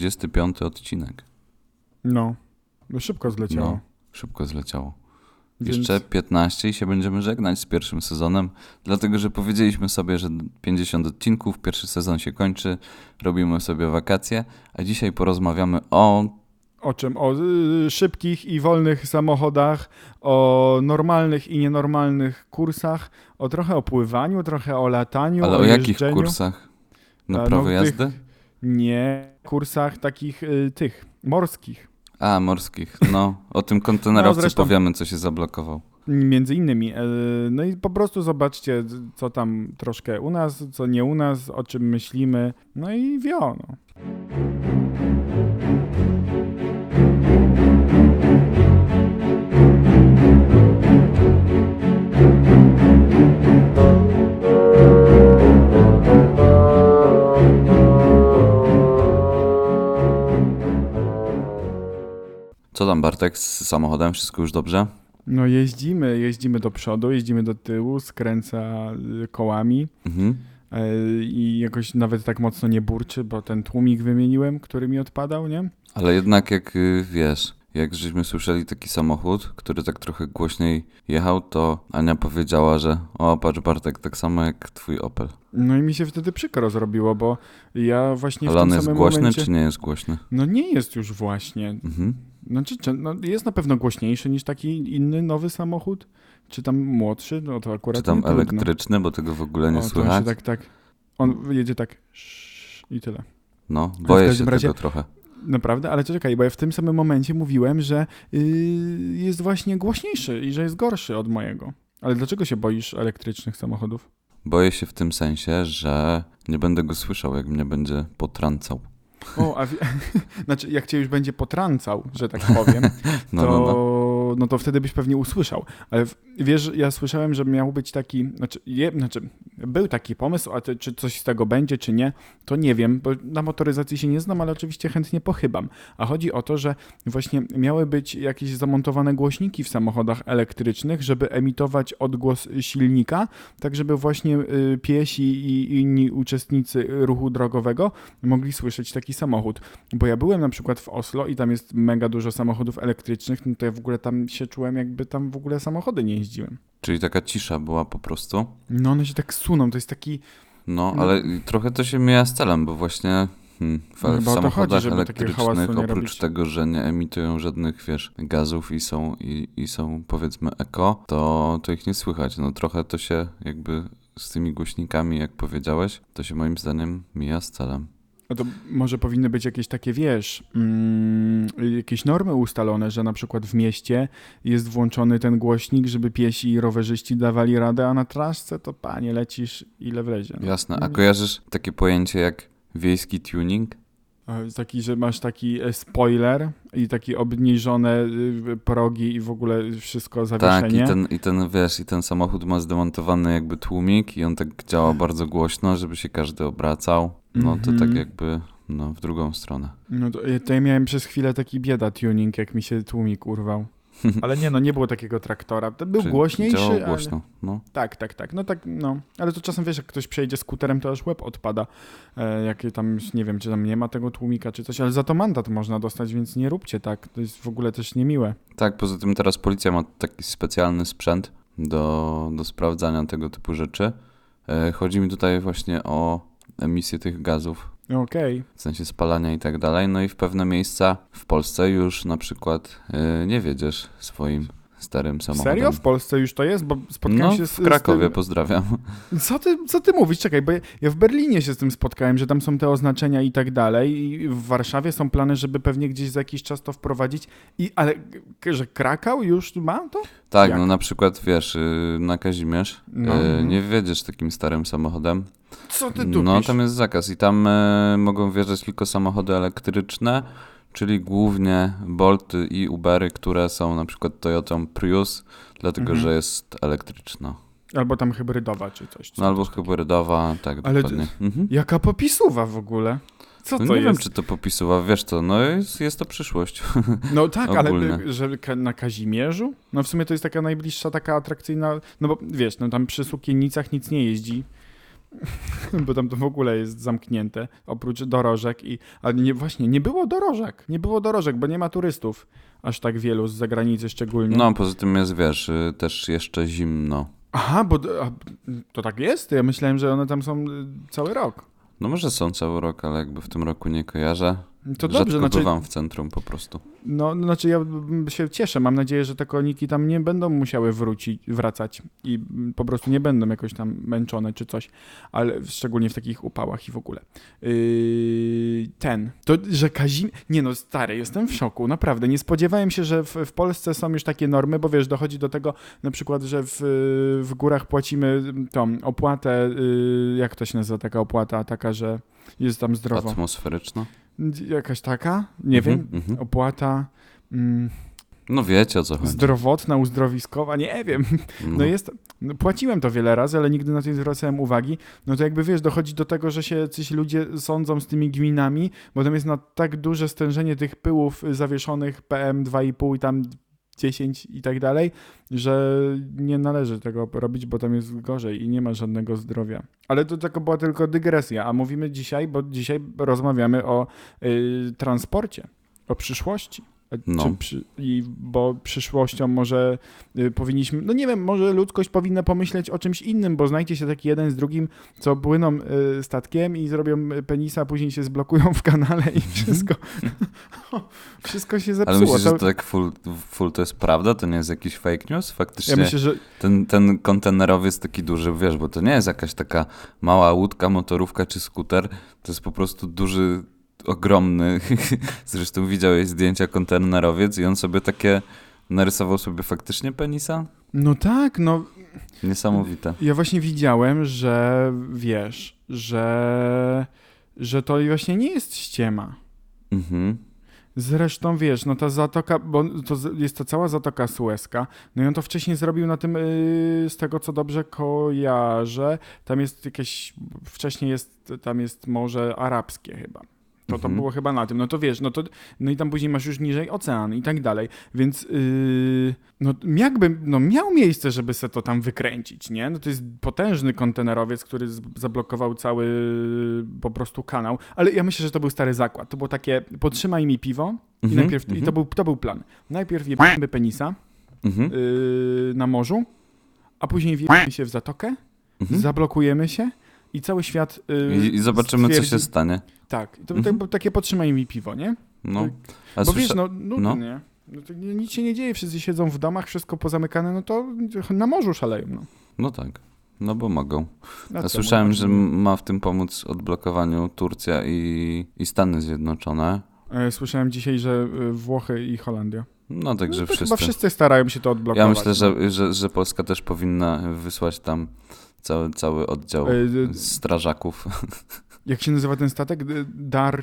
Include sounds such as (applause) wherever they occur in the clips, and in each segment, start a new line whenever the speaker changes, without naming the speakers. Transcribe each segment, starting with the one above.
35 odcinek.
No, no szybko zleciało.
No, szybko zleciało.
Więc-
Jeszcze 15 i się będziemy żegnać z pierwszym sezonem, dlatego że powiedzieliśmy sobie, że 50 odcinków, pierwszy sezon się kończy, robimy sobie wakacje, a dzisiaj porozmawiamy o
O czym? O y, szybkich i wolnych samochodach, o normalnych i nienormalnych kursach, o trochę o pływaniu, trochę o lataniu,
ale
o,
o jakich kursach? Na
A,
prawo
no,
jazdy?
tych- Nie, kursach takich y, tych, morskich.
A, morskich. No, o tym kontenerowcu
No, zresztą-
powiemy, co się zablokował.
Między innymi. e, No i po prostu zobaczcie, co tam troszkę u nas, co nie u nas, o czym myślimy. No i wio. No.
Co tam, Bartek, z samochodem? Wszystko już dobrze?
no jeździmy, jeździmy do przodu, jeździmy do tyłu, skręca y, kołami
Mhm.
e, i jakoś nawet tak mocno nie burczy, bo ten tłumik wymieniłem, który mi odpadał, nie?
Ale jednak jak y, wiesz, jak żeśmy słyszeli taki samochód, który tak trochę głośniej jechał, to Ania powiedziała, że o, patrz Bartek, tak samo jak twój Opel.
No i mi się wtedy przykro zrobiło, bo ja właśnie
Ale
w
on
tym
jest
samym
głośny,
momencie...
czy nie jest głośny?
No nie jest już właśnie.
Mhm.
Znaczy, czy, no jest na pewno głośniejszy niż taki inny nowy samochód? Czy tam młodszy? No to akurat
Czy tam
trudno.
elektryczny, bo tego w ogóle nie
o,
słychać?
tak, tak. On jedzie tak i tyle.
No, boję się
razie-
tego trochę.
Naprawdę? Ale czekaj, bo ja w tym samym momencie mówiłem, że yy, jest właśnie głośniejszy i że jest gorszy od mojego. Ale dlaczego się boisz elektrycznych samochodów?
Boję się w tym sensie, że nie będę go słyszał, jak mnie będzie potrącał.
O, a wi- (laughs) znaczy jak cię już będzie potrącał, że tak powiem, (laughs)
No,
to,
no, no.
no to wtedy byś pewnie usłyszał. Ale w, wiesz, ja słyszałem, że miał być taki, znaczy, je, znaczy był taki pomysł, a ty, czy coś z tego będzie, czy nie, to nie wiem, bo na motoryzacji się nie znam, ale oczywiście chętnie pochybam. A chodzi o to, że właśnie miały być jakieś zamontowane głośniki w samochodach elektrycznych, żeby emitować odgłos silnika, tak żeby właśnie y, piesi i inni uczestnicy ruchu drogowego mogli słyszeć taki samochód. Bo ja byłem na przykład w Oslo i tam jest mega dużo samochodów elektrycznych, no to ja w ogóle tam się czułem, jakby tam w ogóle samochody nie jeździłem.
Czyli taka cisza była po prostu.
No one się tak suną, to jest taki...
No,
No.
ale trochę to się mija z celem, bo właśnie hmm, w,
No
w samochodach
chodzi,
elektrycznych, oprócz tego, że nie emitują żadnych, wiesz, gazów i są, i, i są powiedzmy eko, to, to ich nie słychać. No trochę to się jakby z tymi głośnikami, jak powiedziałeś, to się moim zdaniem mija z celem.
No to może powinny być jakieś takie, wiesz, mm, jakieś normy ustalone, że na przykład w mieście jest włączony ten głośnik, żeby piesi i rowerzyści dawali radę, a na trasce to panie lecisz ile wlezie. No.
Jasne. A
Mm.
kojarzysz takie pojęcie jak wiejski tuning?
E, Taki, że masz taki e, spoiler i takie obniżone y, progi i w ogóle wszystko
Tak,
zawieszenie.
i ten, i ten, wiesz, i ten samochód ma zdemontowany jakby tłumik i on tak działa bardzo głośno, żeby się każdy obracał. No to
Mhm.
tak jakby, no, w drugą stronę.
No to, ja- to ja miałem przez chwilę taki bieda tuning, jak mi się tłumik urwał. (laughs) Ale nie, no nie było takiego traktora. To był
Czy
głośniejszy,
Działał
ale...
głośno, no.
Tak, tak, tak. No tak, no. Ale to czasem wiesz, jak ktoś przejedzie skuterem, to aż łeb odpada. E, jakie tam, nie wiem, czy tam nie ma tego tłumika, czy coś, ale za to mandat można dostać, więc nie róbcie tak. To jest w ogóle też niemiłe.
Tak, poza tym teraz policja ma taki specjalny sprzęt do, do sprawdzania tego typu rzeczy. E, Chodzi mi tutaj właśnie o emisję tych gazów,
Okej.
w sensie spalania i tak dalej. No i w pewne miejsca w Polsce już na przykład e, nie wiedziesz swoim starym samochodem.
Serio? W Polsce już to jest? Bo spotkałem
No,
się z,
w Krakowie,
z tym...
pozdrawiam.
Co ty, co ty mówisz? Czekaj, bo ja, w Berlinie się z tym spotkałem, że tam są te oznaczenia i tak dalej i w Warszawie są plany, żeby pewnie gdzieś za jakiś czas to wprowadzić. I, ale, że Krakał już ma to?
Tak,
Jak?
no na przykład wiesz, y, na Kazimierz
No.
y, nie wjedziesz takim starym samochodem.
Co ty tu
No tam jest zakaz i tam e, mogą wjeżdżać tylko samochody elektryczne, czyli głównie Bolty i Ubery, które są na przykład Toyotą Prius, dlatego
Mhm.
że jest elektryczna.
Albo tam hybrydowa czy coś.
No albo hybrydowa, tak
Ale
dokładnie. Mhm.
Jaka popisuwa w ogóle? Co
No
to
nie
jest?
wiem, czy to popisuwa, wiesz co, no jest, jest to przyszłość. (laughs)
No tak, ale y, że na Kazimierzu? No w sumie to jest taka najbliższa, taka atrakcyjna, no bo wiesz, no tam przy Sukienicach nic nie jeździ. (laughs) bo tam to w ogóle jest zamknięte, oprócz dorożek i, ale nie, właśnie, nie było dorożek, nie było dorożek, bo nie ma turystów, aż tak wielu z zagranicy szczególnie.
No, poza tym jest, wiesz, y, też jeszcze zimno.
Aha, bo a, to tak jest? Ja myślałem, że one tam są y, cały rok.
No może są cały rok, ale jakby w tym roku nie kojarzę.
To
Rzadko
dobrze, znaczy,
bywam w centrum po prostu.
no, no, znaczy ja się cieszę, mam nadzieję, że te koniki tam nie będą musiały wrócić, wracać i po prostu nie będą jakoś tam męczone czy coś, ale szczególnie w takich upałach i w ogóle. Yy, ten, to, że Kazim... Nie no, stary, jestem w szoku, naprawdę. Nie spodziewałem się, że w, w Polsce są już takie normy, bo wiesz, dochodzi do tego na przykład, że w, w górach płacimy tą opłatę, yy, jak to się nazywa taka opłata, taka, że jest tam zdrowo.
Atmosferyczno.
Jakaś taka? Nie
Mhm,
wiem.
mhm.
Opłata mm,
No wiecie o co chodzi.
zdrowotna, uzdrowiskowa, nie wiem. No jest, no płaciłem to wiele razy, ale nigdy na to nie zwracałem uwagi. No to jakby wiesz, dochodzi do tego, że się jacyś ludzie sądzą z tymi gminami, bo tam jest na tak duże stężenie tych pyłów zawieszonych PM2,5 i tam 10 i tak dalej, że nie należy tego robić, bo tam jest gorzej i nie ma żadnego zdrowia. Ale to tylko była tylko dygresja, a mówimy dzisiaj, bo dzisiaj rozmawiamy o y, transporcie, o przyszłości.
No.
Czy przy, i, bo przyszłością może y, powinniśmy, no nie wiem, może ludzkość powinna pomyśleć o czymś innym, bo znajdzie się taki jeden z drugim, co płyną y, statkiem i zrobią y, penisa, a później się zblokują w kanale i wszystko, (laughs) wszystko się zepsuło.
Ale myślisz, że
To-
to tak full, full to jest prawda? To nie jest jakiś fake news? Faktycznie
ja myślę, że
ten, ten kontenerowiec taki duży, wiesz, bo to nie jest jakaś taka mała łódka, motorówka czy skuter, to jest po prostu duży, ogromny, (laughs) zresztą widziałeś zdjęcia kontenerowiec i on sobie takie narysował sobie faktycznie penisa?
no tak, no
Niesamowite.
Ja właśnie widziałem, że wiesz, że, że to właśnie nie jest ściema.
Mhm.
Zresztą wiesz, no ta zatoka, bo to jest to cała zatoka Suezka, no i on to wcześniej zrobił na tym, yy, z tego co dobrze kojarzę, tam jest jakieś, wcześniej jest, tam jest Morze Arabskie chyba. To to
Mhm.
było chyba na tym. No to wiesz, no to no i tam później masz już niżej ocean i tak dalej. Więc yy, no jakby no miał miejsce, żeby se to tam wykręcić, nie? No to jest potężny kontenerowiec, który zablokował cały po prostu kanał, ale ja myślę, że to był stary zakład. To było takie potrzymaj mi piwo i
Mhm,
najpierw i
mhm.
to był to był plan. Najpierw jebimy penisa
Mhm.
yy, na morzu, a później wjebimy się w zatokę,
Mhm.
zablokujemy się i cały świat yy,
I, I zobaczymy, co się stanie.
Tak, to,
Mhm.
to, takie potrzymaj mi piwo, nie?
No. A
Bo
słysza...
wiesz, no, no,
no.
nie. No nic się nie dzieje, wszyscy siedzą w domach, wszystko pozamykane, no to na morzu szaleją. No.
no tak. No bo mogą.
A
słyszałem,
mogą?
że ma w tym pomóc odblokowaniu Turcja i, i Stany Zjednoczone.
E, Słyszałem dzisiaj, że e, Włochy i Holandia.
No także
no,
wszyscy.
chyba wszyscy starają się to odblokować.
Ja myślę,
no.
że, że, że Polska też powinna wysłać tam cały, cały oddział
E,
strażaków.
Jak się nazywa ten statek? Dar,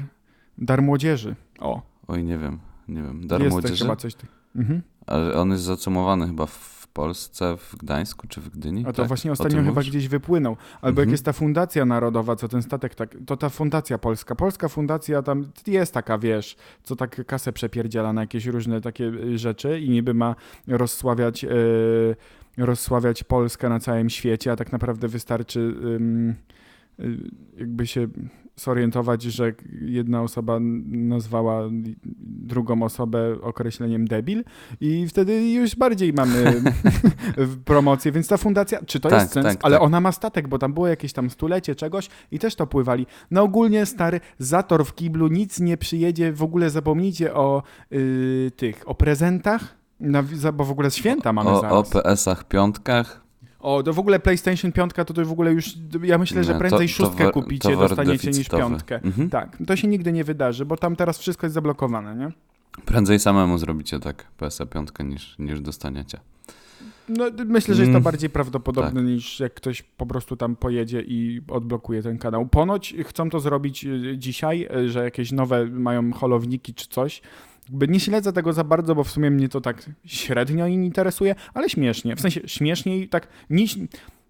Dar Młodzieży. O,
Oj, nie wiem, nie wiem. Dar
jest
Młodzieży?
chyba coś tak. Mhm.
Ale on jest zacumowany chyba w Polsce, w Gdańsku czy w Gdyni?
A to
tak?
właśnie ostatnio chyba
mówisz?
gdzieś wypłynął. Albo
Mhm.
jak jest ta fundacja narodowa, co ten statek tak, to ta fundacja polska. Polska fundacja tam jest taka, wiesz, co tak kasę przepierdziela na jakieś różne takie y, rzeczy i niby ma rozsławiać, y, rozsławiać Polskę na całym świecie, a tak naprawdę wystarczy ym, y, jakby się zorientować, że jedna osoba nazwała drugą osobę określeniem debil i wtedy już bardziej mamy (laughs) promocję, więc ta fundacja, czy to
Tak,
jest sens?
tak,
Ale
tak.
ona ma statek, bo tam było jakieś tam stulecie czegoś i też to pływali. No ogólnie stary zator w kiblu, nic nie przyjedzie, w ogóle zapomnijcie o y, tych, o prezentach, na, bo w ogóle święta mamy
O, o
zaraz.
PS-ach piątkach.
O, to w ogóle PlayStation 5 to, to w ogóle już, ja myślę, że prędzej
to-
szóstkę
towar-
kupicie, dostaniecie niż piątkę.
Mhm.
Tak, to się nigdy nie wydarzy, bo tam teraz wszystko jest zablokowane, nie?
Prędzej samemu zrobicie tak PS-a piątkę niż, niż dostaniecie.
No, myślę, że jest to
Mm,
bardziej prawdopodobne niż jak ktoś po prostu tam pojedzie i odblokuje ten kanał. Ponoć chcą to zrobić y, dzisiaj, y, że jakieś nowe mają holowniki czy coś. Jakby nie śledzę tego za bardzo, bo w sumie mnie to tak średnio interesuje, ale śmiesznie. W sensie śmieszniej, tak nie,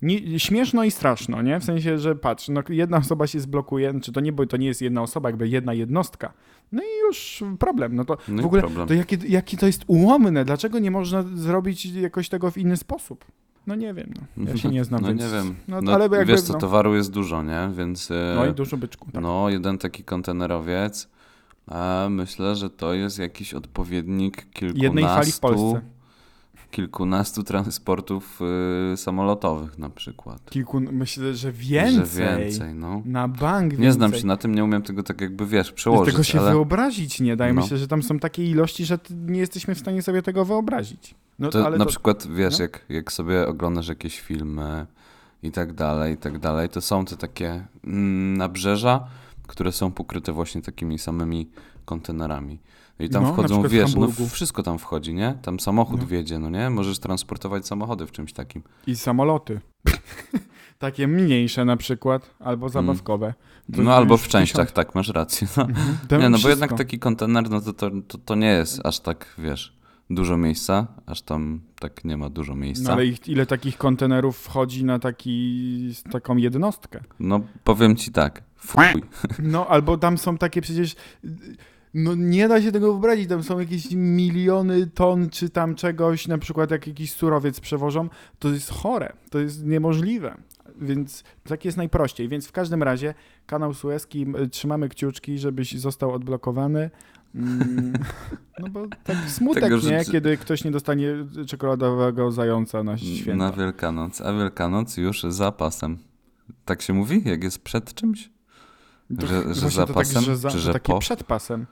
nie, śmieszno i straszno, nie? W sensie, że patrz, no jedna osoba się zblokuje, znaczy to nie, bo to nie jest jedna osoba, jakby jedna jednostka. No i już problem. No to
No
w
i
ogóle
problem.
to jakie, jakie to jest ułomne. Dlaczego nie można zrobić jakoś tego w inny sposób? No nie wiem, no. ja się nie znam, (laughs)
No
więc...
nie wiem.
No,
No,
ale jakby,
wiesz co,
no,
towaru jest dużo, nie? Więc e,
no i dużo byczku. Tak.
no, jeden taki kontenerowiec, a myślę, że to jest jakiś odpowiednik kilkunastu,
Jednej fali w Polsce.
kilkunastu transportów y, samolotowych na przykład.
Kilku, myślę, że więcej.
Że więcej, no.
Na bank więcej.
Nie znam się na tym, nie umiem tego tak jakby, wiesz, przełożyć,
tego się
ale...
wyobrazić nie da. I
No.
Myślę, że tam są takie ilości, że nie jesteśmy w stanie sobie tego wyobrazić. No,
To
ale
na
to,
przykład, wiesz,
no.
jak, jak sobie oglądasz jakieś filmy i tak dalej, i tak dalej, to są te takie mm, nabrzeża, które są pokryte właśnie takimi samymi kontenerami. I tam
No,
wchodzą, wiesz, no wszystko tam wchodzi, nie? Tam samochód
No.
wjedzie, no nie? Możesz transportować samochody w czymś takim.
I samoloty. (laughs) takie mniejsze na przykład, albo zabawkowe. To
No albo w częściach, tak, masz rację. No.
Mhm. (laughs)
Nie, no bo
wszystko.
jednak taki kontener, no to, to, to, to nie jest aż tak, wiesz, dużo miejsca, aż tam tak nie ma dużo
No
miejsca.
ale ich, ile takich kontenerów wchodzi na taki, taką jednostkę?
No powiem ci tak, fuj.
No albo tam są takie przecież... No nie da się tego wyobrazić, tam są jakieś miliony ton czy tam czegoś, na przykład jak jakiś surowiec przewożą, to jest chore, to jest niemożliwe. Więc tak jest najprościej. Więc w każdym razie kanał Suezki, trzymamy kciuczki, żebyś został odblokowany. Mm, (laughs) No bo tak smutek,
Tego, że
nie? Kiedy ktoś nie dostanie czekoladowego zająca na święta.
Na Wielkanoc, a Wielkanoc już za pasem. Tak się mówi, jak jest przed czymś? Że- że za pasem,
tak, że za,
czy że
takie
po?
przed pasem.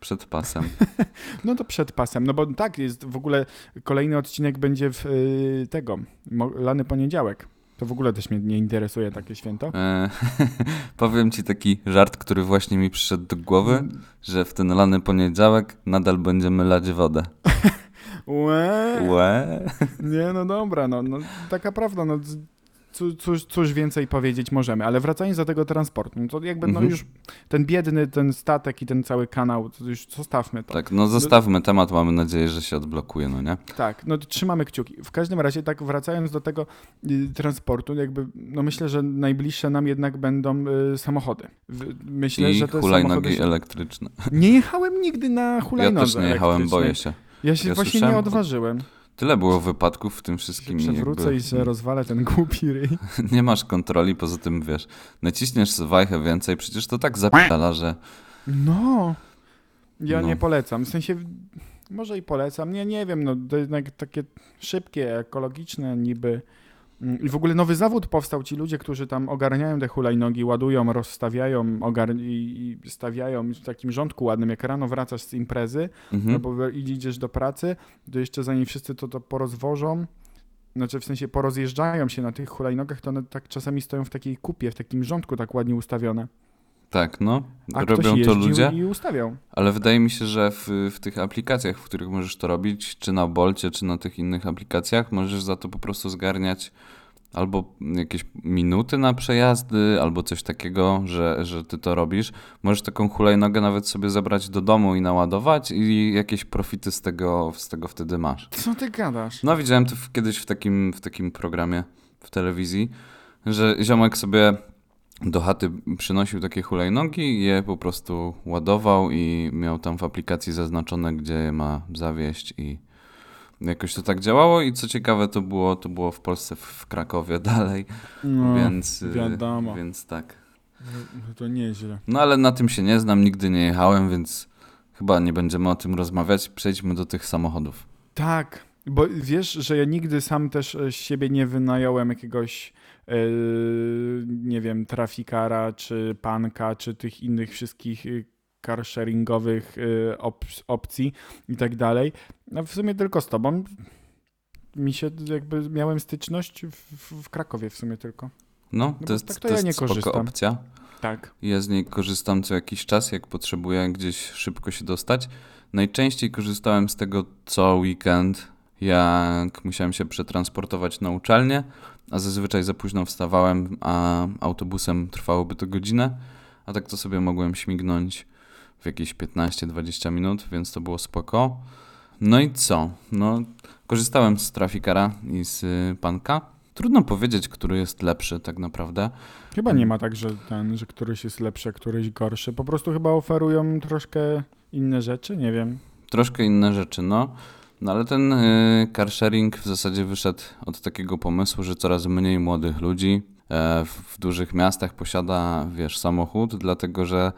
Przed pasem. (laughs)
No to przed pasem, no bo tak, jest w ogóle kolejny odcinek będzie w y, tego, lany poniedziałek. To w ogóle też mnie nie interesuje takie święto.
E, (laughs) powiem ci taki żart, który właśnie mi przyszedł do głowy, że w ten lany poniedziałek nadal będziemy lać wodę. (laughs)
Łe,
Łe.
nie, no dobra, no, no taka prawda, no cóż, cóż więcej powiedzieć możemy, ale wracając do tego transportu, no to jakby no
Mhm.
już ten biedny, ten statek i ten cały kanał, to już zostawmy to.
Tak, no zostawmy temat, mamy nadzieję, że się odblokuje, no nie?
Tak, no trzymamy kciuki. W każdym razie, tak wracając do tego y, transportu, jakby, no myślę, że najbliższe nam jednak będą y, samochody. Myślę,
I
że te
hulajnogi.
Się...
elektryczne.
Nie jechałem nigdy na
Ja
hulajnodze
też nie jechałem, boję się.
Ja się
Ja
właśnie
słyszałem
nie odważyłem.
Tyle było wypadków w tym
Się
wszystkim.
przewrócę
jakby...
i że rozwalę ten głupi ryj. (laughs)
Nie masz kontroli, poza tym wiesz, naciśniesz wajchę więcej, przecież to tak zapierdala, że
No, ja
No.
nie polecam. W sensie, może i polecam. Nie, nie wiem, no to jednak takie szybkie, ekologiczne niby. Mm, I w ogóle nowy zawód powstał. Ci ludzie, którzy tam ogarniają te hulajnogi, ładują, rozstawiają ogar- i, i stawiają w takim rządku ładnym. Jak rano wracasz z imprezy,
mhm.
no bo idziesz do pracy, to jeszcze zanim wszyscy to, to porozwożą, znaczy w sensie porozjeżdżają się na tych hulajnogach, to one tak czasami stoją w takiej kupie, w takim rządku tak ładnie ustawione.
Tak, no,
A
robią to ludzie,
i ustawiał.
ale wydaje mi się, że w, w tych aplikacjach, w których możesz to robić, czy na Bolcie, czy na tych innych aplikacjach, możesz za to po prostu zgarniać albo jakieś minuty na przejazdy, albo coś takiego, że, że ty to robisz. Możesz taką hulajnogę nawet sobie zabrać do domu i naładować i jakieś profity z tego, z tego wtedy masz.
Co ty gadasz?
No widziałem to w, kiedyś w takim, w takim programie w telewizji, że ziomek sobie do chaty przynosił takie hulajnogi je po prostu ładował i miał tam w aplikacji zaznaczone, gdzie je ma zawieść i jakoś to tak działało i co ciekawe to było, to było w Polsce, w, Krakowie (laughs) dalej,
No,
więc, y,
wiadomo.
więc tak.
no to nieźle.
No ale na tym się nie znam, nigdy nie jechałem, więc chyba nie będziemy o tym rozmawiać. Przejdźmy do tych samochodów.
Tak, bo wiesz, że ja nigdy sam też e, z siebie nie wynająłem jakiegoś, nie wiem, trafikara, czy panka, czy tych innych wszystkich e, car sharingowych e, op opcji i tak dalej. No w sumie tylko z tobą. Mi się jakby miałem styczność w, w, Krakowie w sumie tylko.
No,
bo
to jest,
tak to
to
ja
jest
nie korzystam.
opcja.
Tak.
Ja z niej korzystam co jakiś czas, jak potrzebuję gdzieś szybko się dostać. Najczęściej korzystałem z tego co weekend, jak musiałem się przetransportować na uczelnię, a zazwyczaj za późno wstawałem, a autobusem trwałoby to godzinę, a tak to sobie mogłem śmignąć w jakieś 15-20 minut, więc to było spoko. No i co? No, korzystałem z Trafikara i z y, Panka. Trudno powiedzieć, który jest lepszy tak naprawdę.
Chyba nie ma tak, że ten, że któryś jest lepszy, a któryś gorszy. Po prostu chyba oferują troszkę inne rzeczy, nie wiem.
Troszkę inne rzeczy, no. No ale ten y, car sharing w zasadzie wyszedł od takiego pomysłu, że coraz mniej młodych ludzi e, w, dużych miastach posiada, wiesz, samochód, dlatego że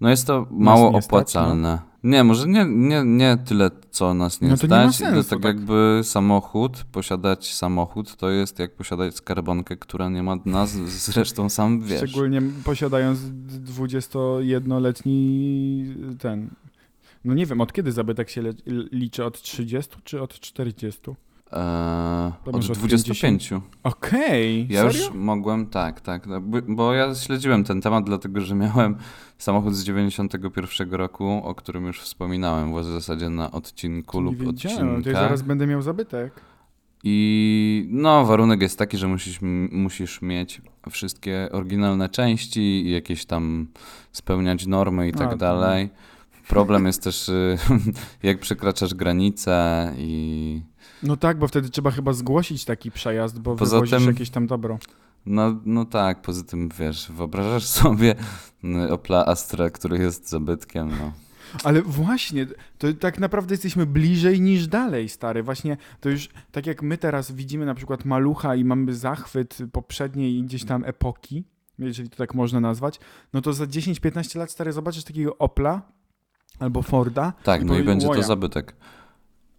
no jest to mało
nie stać,
opłacalne. Nie, może nie, nie, nie tyle, co nas nie
No to nie
stać.
sensu,
tak,
tak.
jakby samochód, posiadać samochód, to jest jak posiadać skarbonkę, która nie ma dna, zresztą sam wiesz.
Szczególnie posiadając 21-letni ten. No nie wiem, od kiedy zabytek się liczy? Od 30 czy od 40?
Eee,
To
od
może od
25.
Okej,
Ja
serio?
już mogłem, tak, tak, no, bo- ja śledziłem ten temat, dlatego że miałem samochód z 91 roku, o którym już wspominałem w zasadzie na odcinku
nie
lub
to ja zaraz będę miał zabytek.
I no, warunek jest taki, że musisz, musisz mieć wszystkie oryginalne części i jakieś tam spełniać normy i
A,
tak
to-
dalej. Problem jest też, y, (laughs) jak przekraczasz granice i
No tak, bo wtedy trzeba chyba zgłosić taki przejazd, bo
Poza tym-
jakieś tam dobro.
No, no tak, poza tym wiesz, wyobrażasz sobie y, Opla Astra, który jest zabytkiem, no.
Ale właśnie, to tak naprawdę jesteśmy bliżej niż dalej, stary. Właśnie to już tak jak my teraz widzimy na przykład malucha i mamy zachwyt poprzedniej gdzieś tam epoki, jeżeli to tak można nazwać, no to za 10-15 lat, stary, zobaczysz takiego Opla albo Forda.
Tak, no i będzie to
łoja.
zabytek.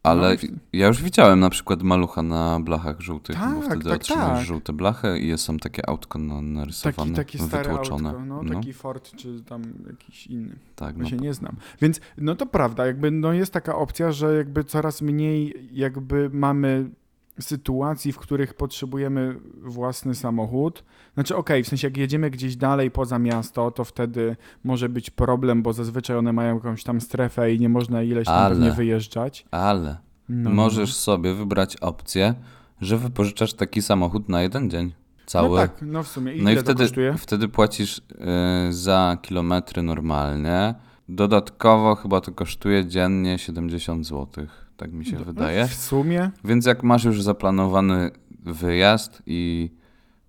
Ale
No i-
ja już widziałem na przykład malucha na blachach żółtych, bo
Tak,
wtedy
tak,
otrzymujesz
tak.
żółte blachy i jest są takie autko na-
Taki,
narysowane,
takie stare
wytłoczone.
autko, no, taki Ford czy tam jakiś inny.
tak, no.
się nie znam. Więc no to prawda, jakby no jest taka opcja, że jakby coraz mniej jakby mamy sytuacji, w których potrzebujemy własny samochód. Znaczy okej, w sensie jak jedziemy gdzieś dalej poza miasto, to wtedy może być problem, bo zazwyczaj one mają jakąś tam strefę i nie można ileś tam pewnie wyjeżdżać.
Ale
No,
możesz sobie wybrać opcję, że wypożyczasz taki samochód na jeden dzień. Cały.
No tak, no w sumie. I
No i wtedy,
kosztuje?
wtedy płacisz y, za kilometry normalnie. Dodatkowo chyba to kosztuje dziennie 70 zł, tak mi się
No,
wydaje.
W sumie?
Więc jak masz już zaplanowany wyjazd i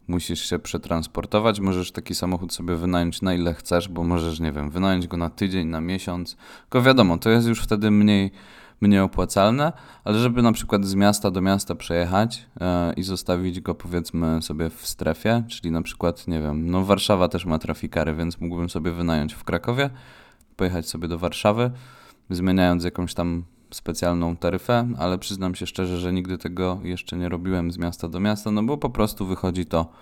musisz się przetransportować, możesz taki samochód sobie wynająć na ile chcesz, bo możesz, nie wiem, wynająć go na tydzień, na miesiąc. Tylko wiadomo, to jest już wtedy mniej, mniej opłacalne, ale żeby na przykład z miasta do miasta przejechać e, i zostawić go powiedzmy sobie w strefie, czyli na przykład, nie wiem, no Warszawa też ma trafikary, więc mógłbym sobie wynająć w Krakowie, pojechać sobie do Warszawy, zmieniając jakąś tam specjalną taryfę, ale przyznam się szczerze, że nigdy tego jeszcze nie robiłem z miasta do miasta, no bo po prostu wychodzi to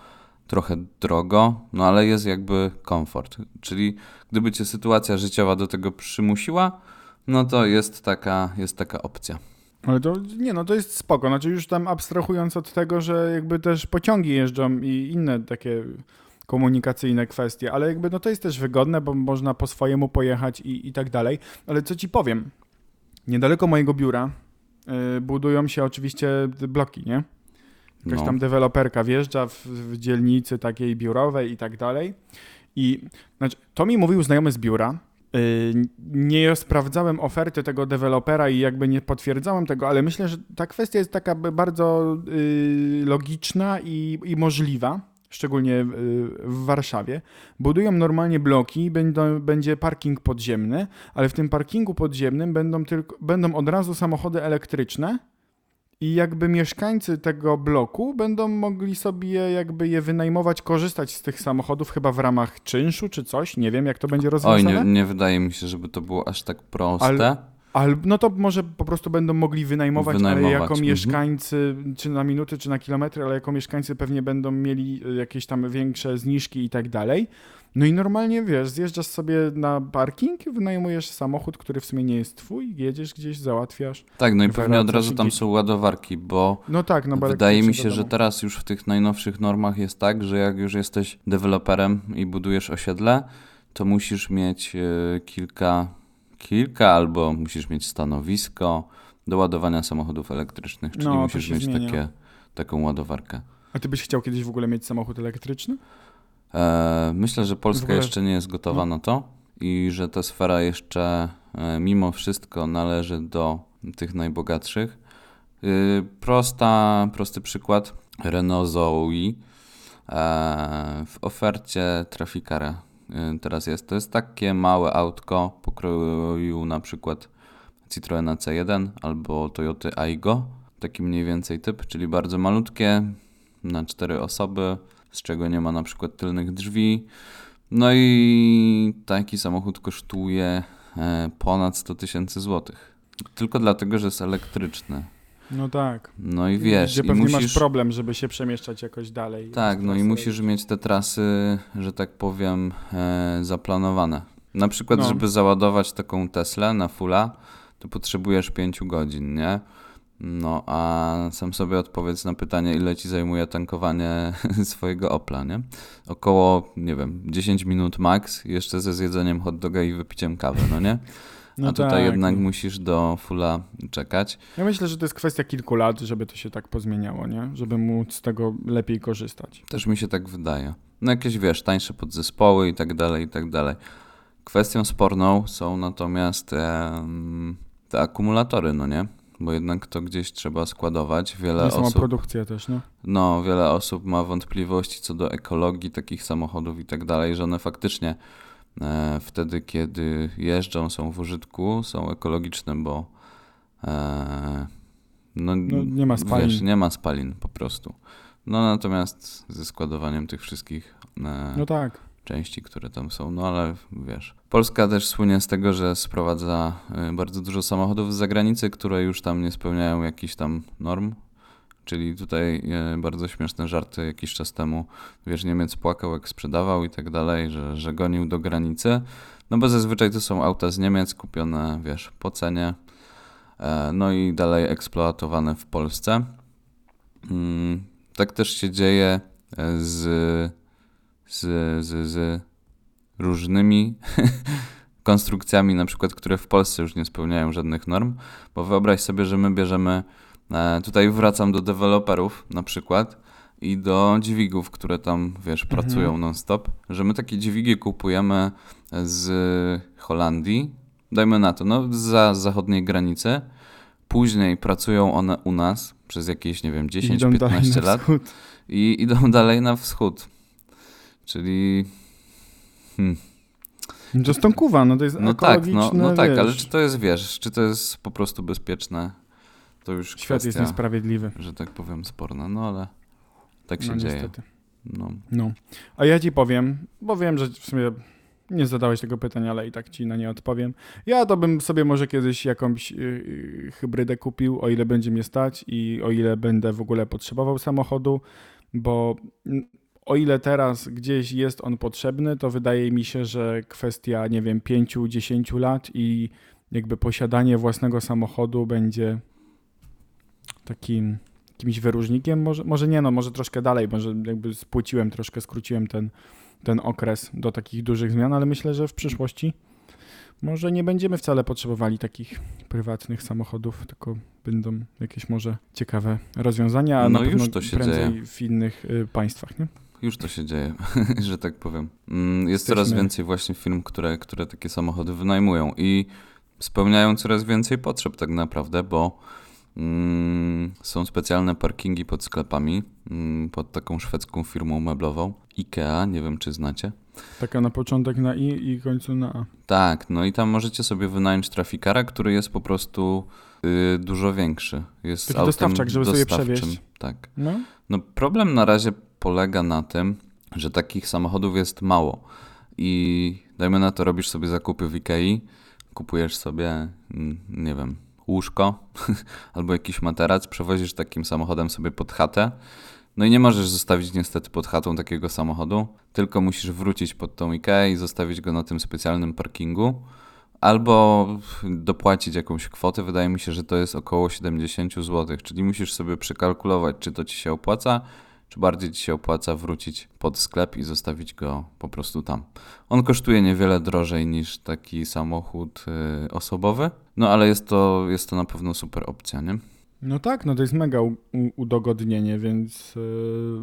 trochę drogo, no ale jest jakby komfort. Czyli gdyby cię sytuacja życiowa do tego przymusiła, no to jest taka, jest taka opcja.
Ale to nie, no to jest spoko. Znaczy już tam abstrahując od tego, że jakby też pociągi jeżdżą i inne takie komunikacyjne kwestie, ale jakby no to jest też wygodne, bo można po swojemu pojechać i, i tak dalej. Ale co ci powiem? Niedaleko mojego biura y, budują się oczywiście bloki, nie? Jakaś
No.
tam deweloperka wjeżdża w, w dzielnicy takiej biurowej i tak dalej. I znaczy, to mi mówił znajomy z biura. Yy, Nie sprawdzałem oferty tego dewelopera i jakby nie potwierdzałem tego, ale myślę, że ta kwestia jest taka bardzo yy, logiczna i, i możliwa, szczególnie yy, w Warszawie. Budują normalnie bloki, będą, będzie parking podziemny, ale w tym parkingu podziemnym będą, tylko, będą od razu samochody elektryczne i jakby mieszkańcy tego bloku będą mogli sobie jakby je wynajmować, korzystać z tych samochodów chyba w ramach czynszu czy coś, nie wiem jak to będzie
Oj,
rozwiązane.
nie, nie wydaje mi się, żeby to było aż tak proste.
Ale- Ale no to może po prostu będą mogli wynajmować, ale
Wynajmować,
jako
mhm.
mieszkańcy, czy na minuty, czy na kilometry, ale jako mieszkańcy pewnie będą mieli y, jakieś tam większe zniżki i tak dalej. No i normalnie, wiesz, zjeżdżasz sobie na parking, wynajmujesz samochód, który w sumie nie jest twój, jedziesz gdzieś, załatwiasz.
Tak, no i pewnie od razu tam są ładowarki, bo
No tak, no
Wydaje mi się, że teraz już w tych najnowszych normach jest tak, że jak już jesteś deweloperem i budujesz osiedle, to musisz mieć e, kilka, kilka albo musisz mieć stanowisko do ładowania samochodów elektrycznych, czyli
No,
musisz mieć
zmienia.
takie, taką ładowarkę.
A ty byś chciał kiedyś w ogóle mieć samochód elektryczny?
E, myślę, że Polska jeszcze nie jest gotowa
no.
na to i że ta sfera jeszcze e, mimo wszystko należy do tych najbogatszych. Y, Prosta, prosty przykład. Renault Zoe e, w ofercie Trafikara y, teraz jest. To jest takie małe autko pokroju na przykład Citroena C1 albo Toyota Aygo, taki mniej więcej typ, czyli bardzo malutkie, na cztery osoby, z czego nie ma na przykład tylnych drzwi. No i taki samochód kosztuje e, ponad 100 tysięcy złotych. Tylko dlatego, że jest elektryczny.
No tak.
No i wiesz,
Gdzie
i
pewnie
musisz...
masz problem, żeby się przemieszczać jakoś dalej.
Tak, no i musisz mieć te trasy, że tak powiem, e, zaplanowane. Na przykład,
No.
żeby załadować taką Teslę na fulla, to potrzebujesz 5 godzin, nie? No, a sam sobie odpowiedz na pytanie, ile ci zajmuje tankowanie (laughs) swojego Opla, nie? Około, nie wiem, 10 minut max, jeszcze ze zjedzeniem hot doga i wypiciem kawy, no nie?
No
a tutaj
tak.
jednak musisz do fulla czekać.
Ja myślę, że to jest kwestia kilku lat, żeby to się tak pozmieniało, nie? Żeby móc z tego lepiej korzystać.
Też mi się tak wydaje. No jakieś, wiesz, tańsze podzespoły i tak dalej, i tak dalej. Kwestią sporną są natomiast em, te akumulatory, no nie? Bo jednak to gdzieś trzeba składować. Wiele
sama
osób,
produkcja też, no.
no, wiele osób ma wątpliwości co do ekologii takich samochodów i tak dalej, że one faktycznie e, wtedy, kiedy jeżdżą, są w użytku, są ekologiczne, bo e, no,
No, nie ma spalin.
Wiesz, nie ma spalin po prostu. No natomiast ze składowaniem tych wszystkich e,
No tak.
części, które tam są, no ale wiesz. Polska też słynie z tego, że sprowadza e, bardzo dużo samochodów z zagranicy, które już tam nie spełniają jakichś tam norm. Czyli tutaj e, bardzo śmieszne żarty jakiś czas temu. Wiesz, Niemiec płakał jak sprzedawał i tak dalej, że, że gonił do granicy. No bo zazwyczaj to są auta z Niemiec kupione, wiesz, po cenie. E, No i dalej eksploatowane w Polsce. Mm, Tak też się dzieje e, z, z, z, z różnymi (laughs) konstrukcjami, na przykład, które w Polsce już nie spełniają żadnych norm, bo wyobraź sobie, że my bierzemy, tutaj wracam do deweloperów na przykład i do dźwigów, które tam, wiesz,
Mhm.
pracują non-stop, że my takie dźwigi kupujemy z Holandii, dajmy na to, no za zachodniej granicy, później pracują one u nas przez jakieś, nie wiem,
Idą dalej
10-15
na
lat i idą (laughs) dalej na wschód. Czyli. Hmm.
To jest Tonkuwa, no to jest
No tak, no, no tak,
wiesz,
ale czy to jest, wiesz, czy to jest po prostu bezpieczne? To już
Świat
kwestia,
jest niesprawiedliwy.
że tak powiem, sporna, no ale tak się
no,
dzieje.
niestety.
No.
No. A ja ci powiem, bo wiem, że w sumie nie zadałeś tego pytania, ale i tak ci na nie odpowiem. Ja to bym sobie może kiedyś jakąś yy, hybrydę kupił, o ile będzie mnie stać i o ile będę w ogóle potrzebował samochodu, bo o ile teraz gdzieś jest on potrzebny, to wydaje mi się, że kwestia, nie wiem, 5-10 lat i jakby posiadanie własnego samochodu będzie takim jakimś wyróżnikiem, może, może nie, no może troszkę dalej, może jakby spłyciłem troszkę, skróciłem ten, ten okres do takich dużych zmian, ale myślę, że w przyszłości może nie będziemy wcale potrzebowali takich prywatnych samochodów, tylko będą jakieś może ciekawe rozwiązania, a
No
na
już
pewno
to się
prędzej
dzieje.
w innych y, państwach, nie?
Już to się dzieje, (laughs) że tak powiem. Mm, Jest coraz więcej właśnie firm, które, które takie samochody wynajmują i spełniają coraz więcej potrzeb tak naprawdę, bo są specjalne parkingi pod sklepami, mm, pod taką szwedzką firmą meblową. IKEA, nie wiem czy znacie.
Taka na początek na I i końcu na A.
Tak, no i tam możecie sobie wynająć trafikara, który jest po prostu y, dużo większy. Jest
Taki
autem
dostawczak, żeby sobie przewieźć.
Tak.
No,
No problem na razie polega na tym, że takich samochodów jest mało. I dajmy na to, robisz sobie zakupy w Ikei, kupujesz sobie, mm, nie wiem, łóżko (laughs) albo jakiś materac, przewozisz takim samochodem sobie pod chatę. No i nie możesz zostawić niestety pod chatą takiego samochodu, tylko musisz wrócić pod tą Ikea i zostawić go na tym specjalnym parkingu. Albo dopłacić jakąś kwotę, wydaje mi się, że to jest około 70 zł, czyli musisz sobie przekalkulować, czy to ci się opłaca, czy bardziej ci się opłaca wrócić pod sklep i zostawić go po prostu tam. On kosztuje niewiele drożej niż taki samochód y, osobowy, no ale jest to, jest to na pewno super opcja, nie?
no tak, no to jest mega udogodnienie, więc y,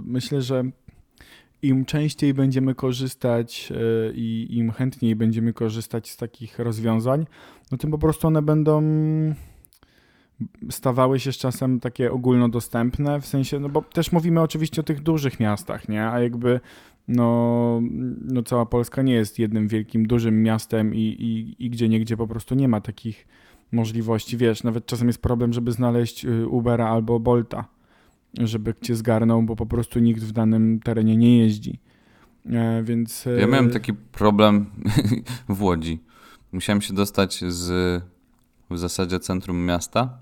myślę, że im częściej będziemy korzystać y, i im chętniej będziemy korzystać z takich rozwiązań, no tym po prostu one będą stawały się z czasem takie ogólnodostępne, w sensie, no bo też mówimy oczywiście o tych dużych miastach, nie? A jakby no, no cała Polska nie jest jednym wielkim, dużym miastem i, i, i gdzie niegdzie po prostu nie ma takich możliwości. Wiesz, nawet czasem jest problem, żeby znaleźć y, Ubera albo Bolta, żeby cię zgarnął, bo po prostu nikt w danym terenie nie jeździ. E, więc.
Ja miałem
e,
taki problem (laughs) w Łodzi. Musiałem się dostać z w zasadzie centrum miasta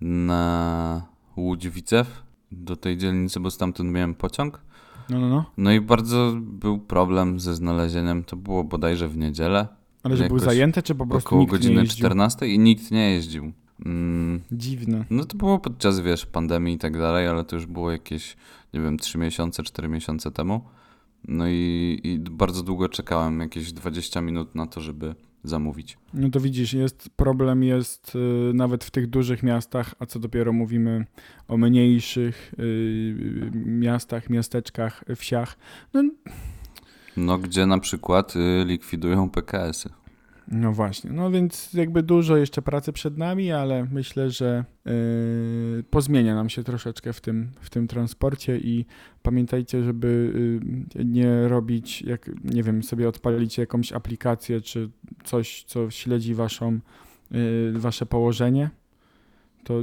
na Łódź Widzew do tej dzielnicy, bo stamtąd miałem pociąg.
No, no, no.
No i bardzo był problem ze znalezieniem. To było bodajże w niedzielę,
Ale że były zajęte, czy po prostu
około
nie
godziny
jeździł?
14 i nikt nie jeździł. Mm,
Dziwne.
no to było podczas, wiesz, pandemii i tak dalej, ale to już było jakieś, nie wiem, 3 miesiące, 4 miesiące temu. No i, i bardzo długo czekałem, jakieś 20 minut na to, żeby zamówić.
No to widzisz, jest problem jest y, nawet w tych dużych miastach, a co dopiero mówimy o mniejszych y, miastach, miasteczkach, wsiach. No,
No, gdzie na przykład y, likwidują PKS-y.
No właśnie, no więc jakby dużo jeszcze pracy przed nami, ale myślę, że y, pozmienia nam się troszeczkę w tym, w tym transporcie i pamiętajcie, żeby y, nie robić, jak nie wiem, sobie odpalić jakąś aplikację czy coś, co śledzi waszą, y, wasze położenie, to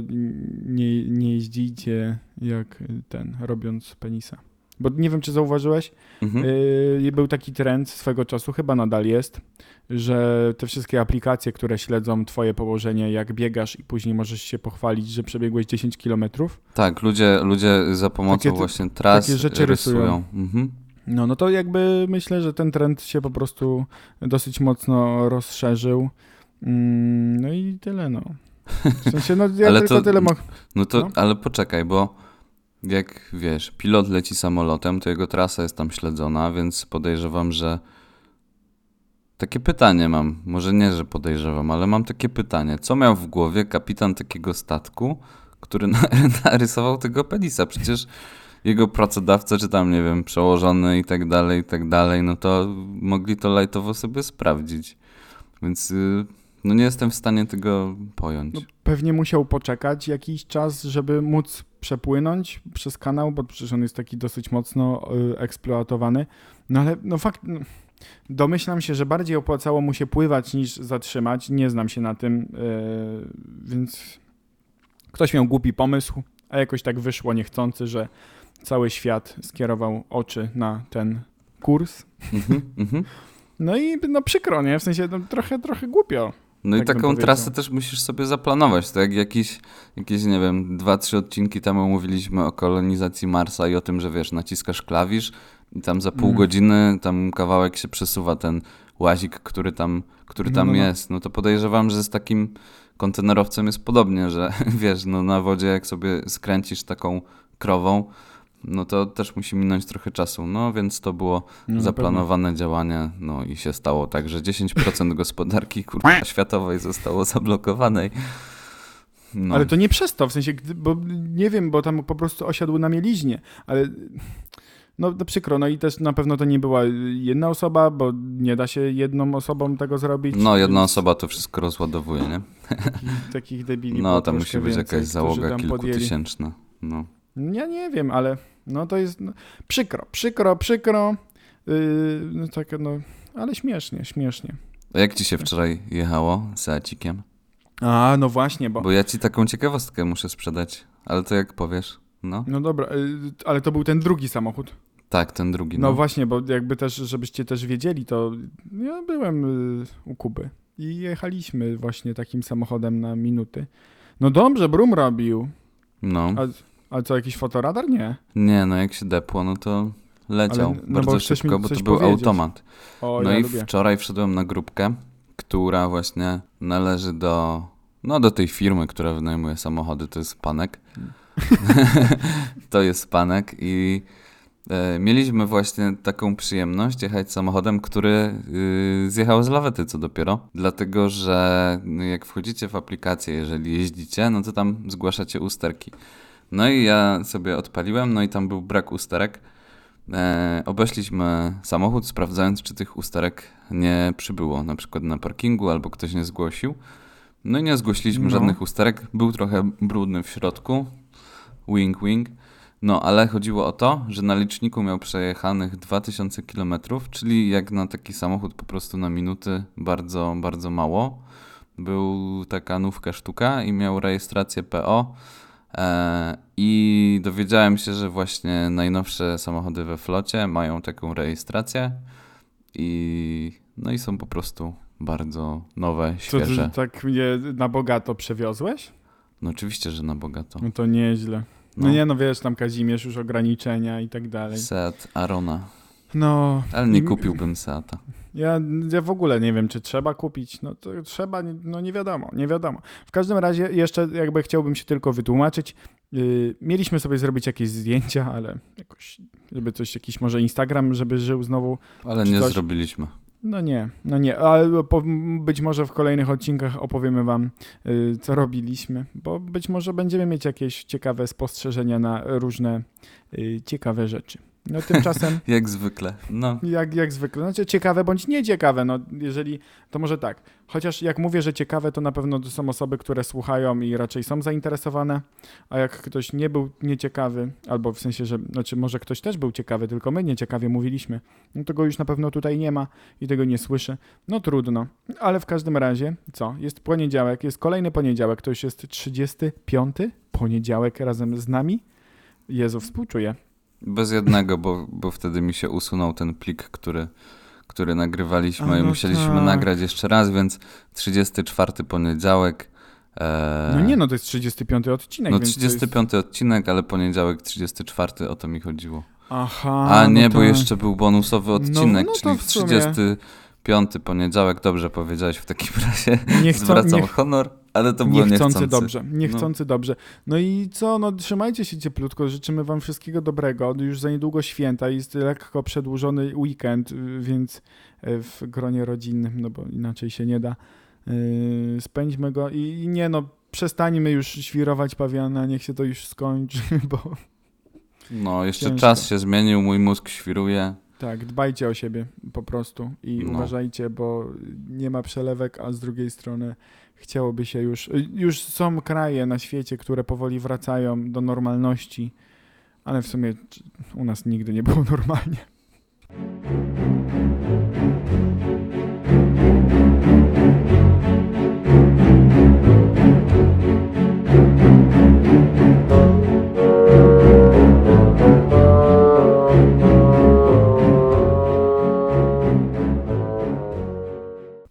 nie, nie jeździcie jak ten, robiąc penisa. Bo nie wiem, czy zauważyłeś,
Mhm.
Yy, był taki trend swego czasu, chyba nadal jest, że te wszystkie aplikacje, które śledzą twoje położenie, jak biegasz i później możesz się pochwalić, że przebiegłeś 10 kilometrów,
Tak, ludzie, ludzie za pomocą
Takie-
właśnie tras
takie rzeczy rysują.
rysują. Mhm.
no, no to jakby myślę, że ten trend się po prostu dosyć mocno rozszerzył. Mm, No i tyle, no. W sensie, no ja (laughs)
Ale
tylko
to-
tyle mogę.
No to,
No.
ale poczekaj, bo jak wiesz, pilot leci samolotem, to jego trasa jest tam śledzona, więc podejrzewam, że takie pytanie mam. Może nie, że podejrzewam, ale mam takie pytanie. Co miał w głowie kapitan takiego statku, który na- (laughs) narysował tego penisa? Przecież jego pracodawca, czy tam, nie wiem, przełożony i tak dalej, i tak dalej, no to mogli to lajtowo sobie sprawdzić. Więc y, no nie jestem w stanie tego pojąć.
No, pewnie musiał poczekać jakiś czas, żeby móc przepłynąć przez kanał, bo przecież on jest taki dosyć mocno y, eksploatowany. No ale no fakt, no, domyślam się, że bardziej opłacało mu się pływać niż zatrzymać. Nie znam się na tym, y, więc ktoś miał głupi pomysł, a jakoś tak wyszło niechcący, że cały świat skierował oczy na ten kurs.
Mhm, mhm.
No i no przykro, nie? W sensie no, trochę, trochę głupio.
No i
Tak bym
taką trasę też musisz sobie zaplanować. To jak jakiś, jakieś, nie wiem, dwa, trzy odcinki temu mówiliśmy o kolonizacji Marsa i o tym, że wiesz, naciskasz klawisz i tam za pół
Mm.
godziny tam kawałek się przesuwa ten łazik, który tam, który
No,
tam
no, no.
jest. No to podejrzewam, że z takim kontenerowcem jest podobnie, że (laughs) wiesz, no na wodzie jak sobie skręcisz taką krową, no to też musi minąć trochę czasu. No więc to było
No,
zaplanowane działanie, no i się stało tak, że 10% gospodarki kurwa, (laughs) światowej zostało zablokowanej. No.
Ale to nie przez to, w sensie, gdy, bo nie wiem, bo tam po prostu osiadł na mieliźnie, ale no to przykro, no i też na pewno to nie była jedna osoba, bo nie da się jedną osobą tego zrobić.
no jedna
więc
osoba to wszystko rozładowuje, nie?
Takich, takich debili
No tam musi być
więcej,
jakaś załoga kilkutysięczna. No.
Ja nie wiem, ale no to jest no, przykro, przykro, przykro, yy, no tak, no, ale śmiesznie, śmiesznie.
A jak ci się wczoraj jechało z Seacikiem?
A, no właśnie, bo,
Bo ja ci taką ciekawostkę muszę sprzedać, ale to jak powiesz? No,
no dobra, yy, ale to był ten drugi samochód.
tak, ten drugi.
No
No,
właśnie, bo jakby też, żebyście też wiedzieli, to ja byłem y, u Kuby i jechaliśmy właśnie takim samochodem na minuty. No dobrze, Brum robił.
no.
A, a co, jakiś fotoradar? Nie.
Nie, no jak się depło, no to leciał
Ale- no
bardzo
bo
szybko, bo to był
powiedzieć.
automat.
O,
No
ja
i
lubię.
wczoraj wszedłem na grupkę, która właśnie należy do, no do tej firmy, która wynajmuje samochody, to jest Panek. (laughs) to jest Panek i e, mieliśmy właśnie taką przyjemność jechać samochodem, który y, zjechał z lawety co dopiero, dlatego że no, jak wchodzicie w aplikację, jeżeli jeździcie, no to tam zgłaszacie usterki. No i ja sobie odpaliłem, no i tam był brak usterek. E, obeszliśmy samochód, sprawdzając, czy tych usterek nie przybyło, na przykład na parkingu albo ktoś nie zgłosił. No i nie zgłosiliśmy
No.
żadnych usterek. Był trochę brudny w środku. Wing, wing. No, ale chodziło o to, że na liczniku miał przejechanych 2000 km, czyli jak na taki samochód po prostu na minuty bardzo, bardzo mało. był taka nówka sztuka i miał rejestrację PO. E, I dowiedziałem się, że właśnie najnowsze samochody we flocie mają taką rejestrację i no i są po prostu bardzo nowe,
Co ty
świeże.
tak mnie na bogato przewiozłeś?
No oczywiście, że na bogato.
No to nieźle. No,
No.
nie, no wiesz, tam Kazimierz już ograniczenia i tak dalej.
Seat Arona.
No.
Ale nie kupiłbym Seata.
Ja, ja w ogóle nie wiem, czy trzeba kupić. No to trzeba, no nie wiadomo, nie wiadomo. W każdym razie jeszcze jakby chciałbym się tylko wytłumaczyć. Yy, mieliśmy sobie zrobić jakieś zdjęcia, ale jakoś, żeby coś, jakiś może Instagram, żeby żył znowu.
Ale nie
coś?
zrobiliśmy.
No nie, no nie, ale być może w kolejnych odcinkach opowiemy wam, yy, co robiliśmy, bo być może będziemy mieć jakieś ciekawe spostrzeżenia na różne yy, ciekawe rzeczy. No tymczasem... (laughs)
Jak zwykle. No.
Jak, jak zwykle. Znaczy ciekawe bądź nieciekawe. No, jeżeli, to może tak. Chociaż jak mówię, że ciekawe, to na pewno to są osoby, które słuchają i raczej są zainteresowane. A jak ktoś nie był nieciekawy, albo w sensie, że znaczy może ktoś też był ciekawy, tylko my nieciekawie mówiliśmy, no to go już na pewno tutaj nie ma i tego nie słyszy. No trudno. Ale w każdym razie, co? Jest poniedziałek, jest kolejny poniedziałek, to już jest 35 poniedziałek razem z nami. Jezu, współczuję.
Bez jednego, bo, bo wtedy mi się usunął ten plik, który, który nagrywaliśmy
A,
i
no
musieliśmy
tak.
nagrać jeszcze raz, więc 34 poniedziałek. E,
No nie no, to jest 35 odcinek.
No
więc to jest...
35 odcinek, ale poniedziałek 34, o to mi chodziło.
Aha.
A nie,
no
bo
to...
jeszcze był bonusowy odcinek,
no to
czyli
w sumie-
35 poniedziałek, dobrze powiedziałeś w takim (laughs) razie.
Nie chcą,
Zwracam honor, ale to było
niechcący
niechcący.
dobrze. Niechcący dobrze. No i co, no trzymajcie się cieplutko, życzymy wam wszystkiego dobrego. Już za niedługo święta, jest lekko przedłużony weekend, więc y, w gronie rodzinnym, no bo inaczej się nie da. Yy, Spędźmy go i, i nie no, przestańmy już świrować pawiana, niech się to już skończy, (laughs) bo
No, jeszcze
Ciężko.
czas się zmienił, mój mózg świruje.
Tak, dbajcie o siebie po prostu i
No.
uważajcie, bo nie ma przelewek, a z drugiej strony chciałoby się już. Y, już są kraje na świecie, które powoli wracają do normalności, ale w sumie u nas nigdy nie było (laughs) normalnie.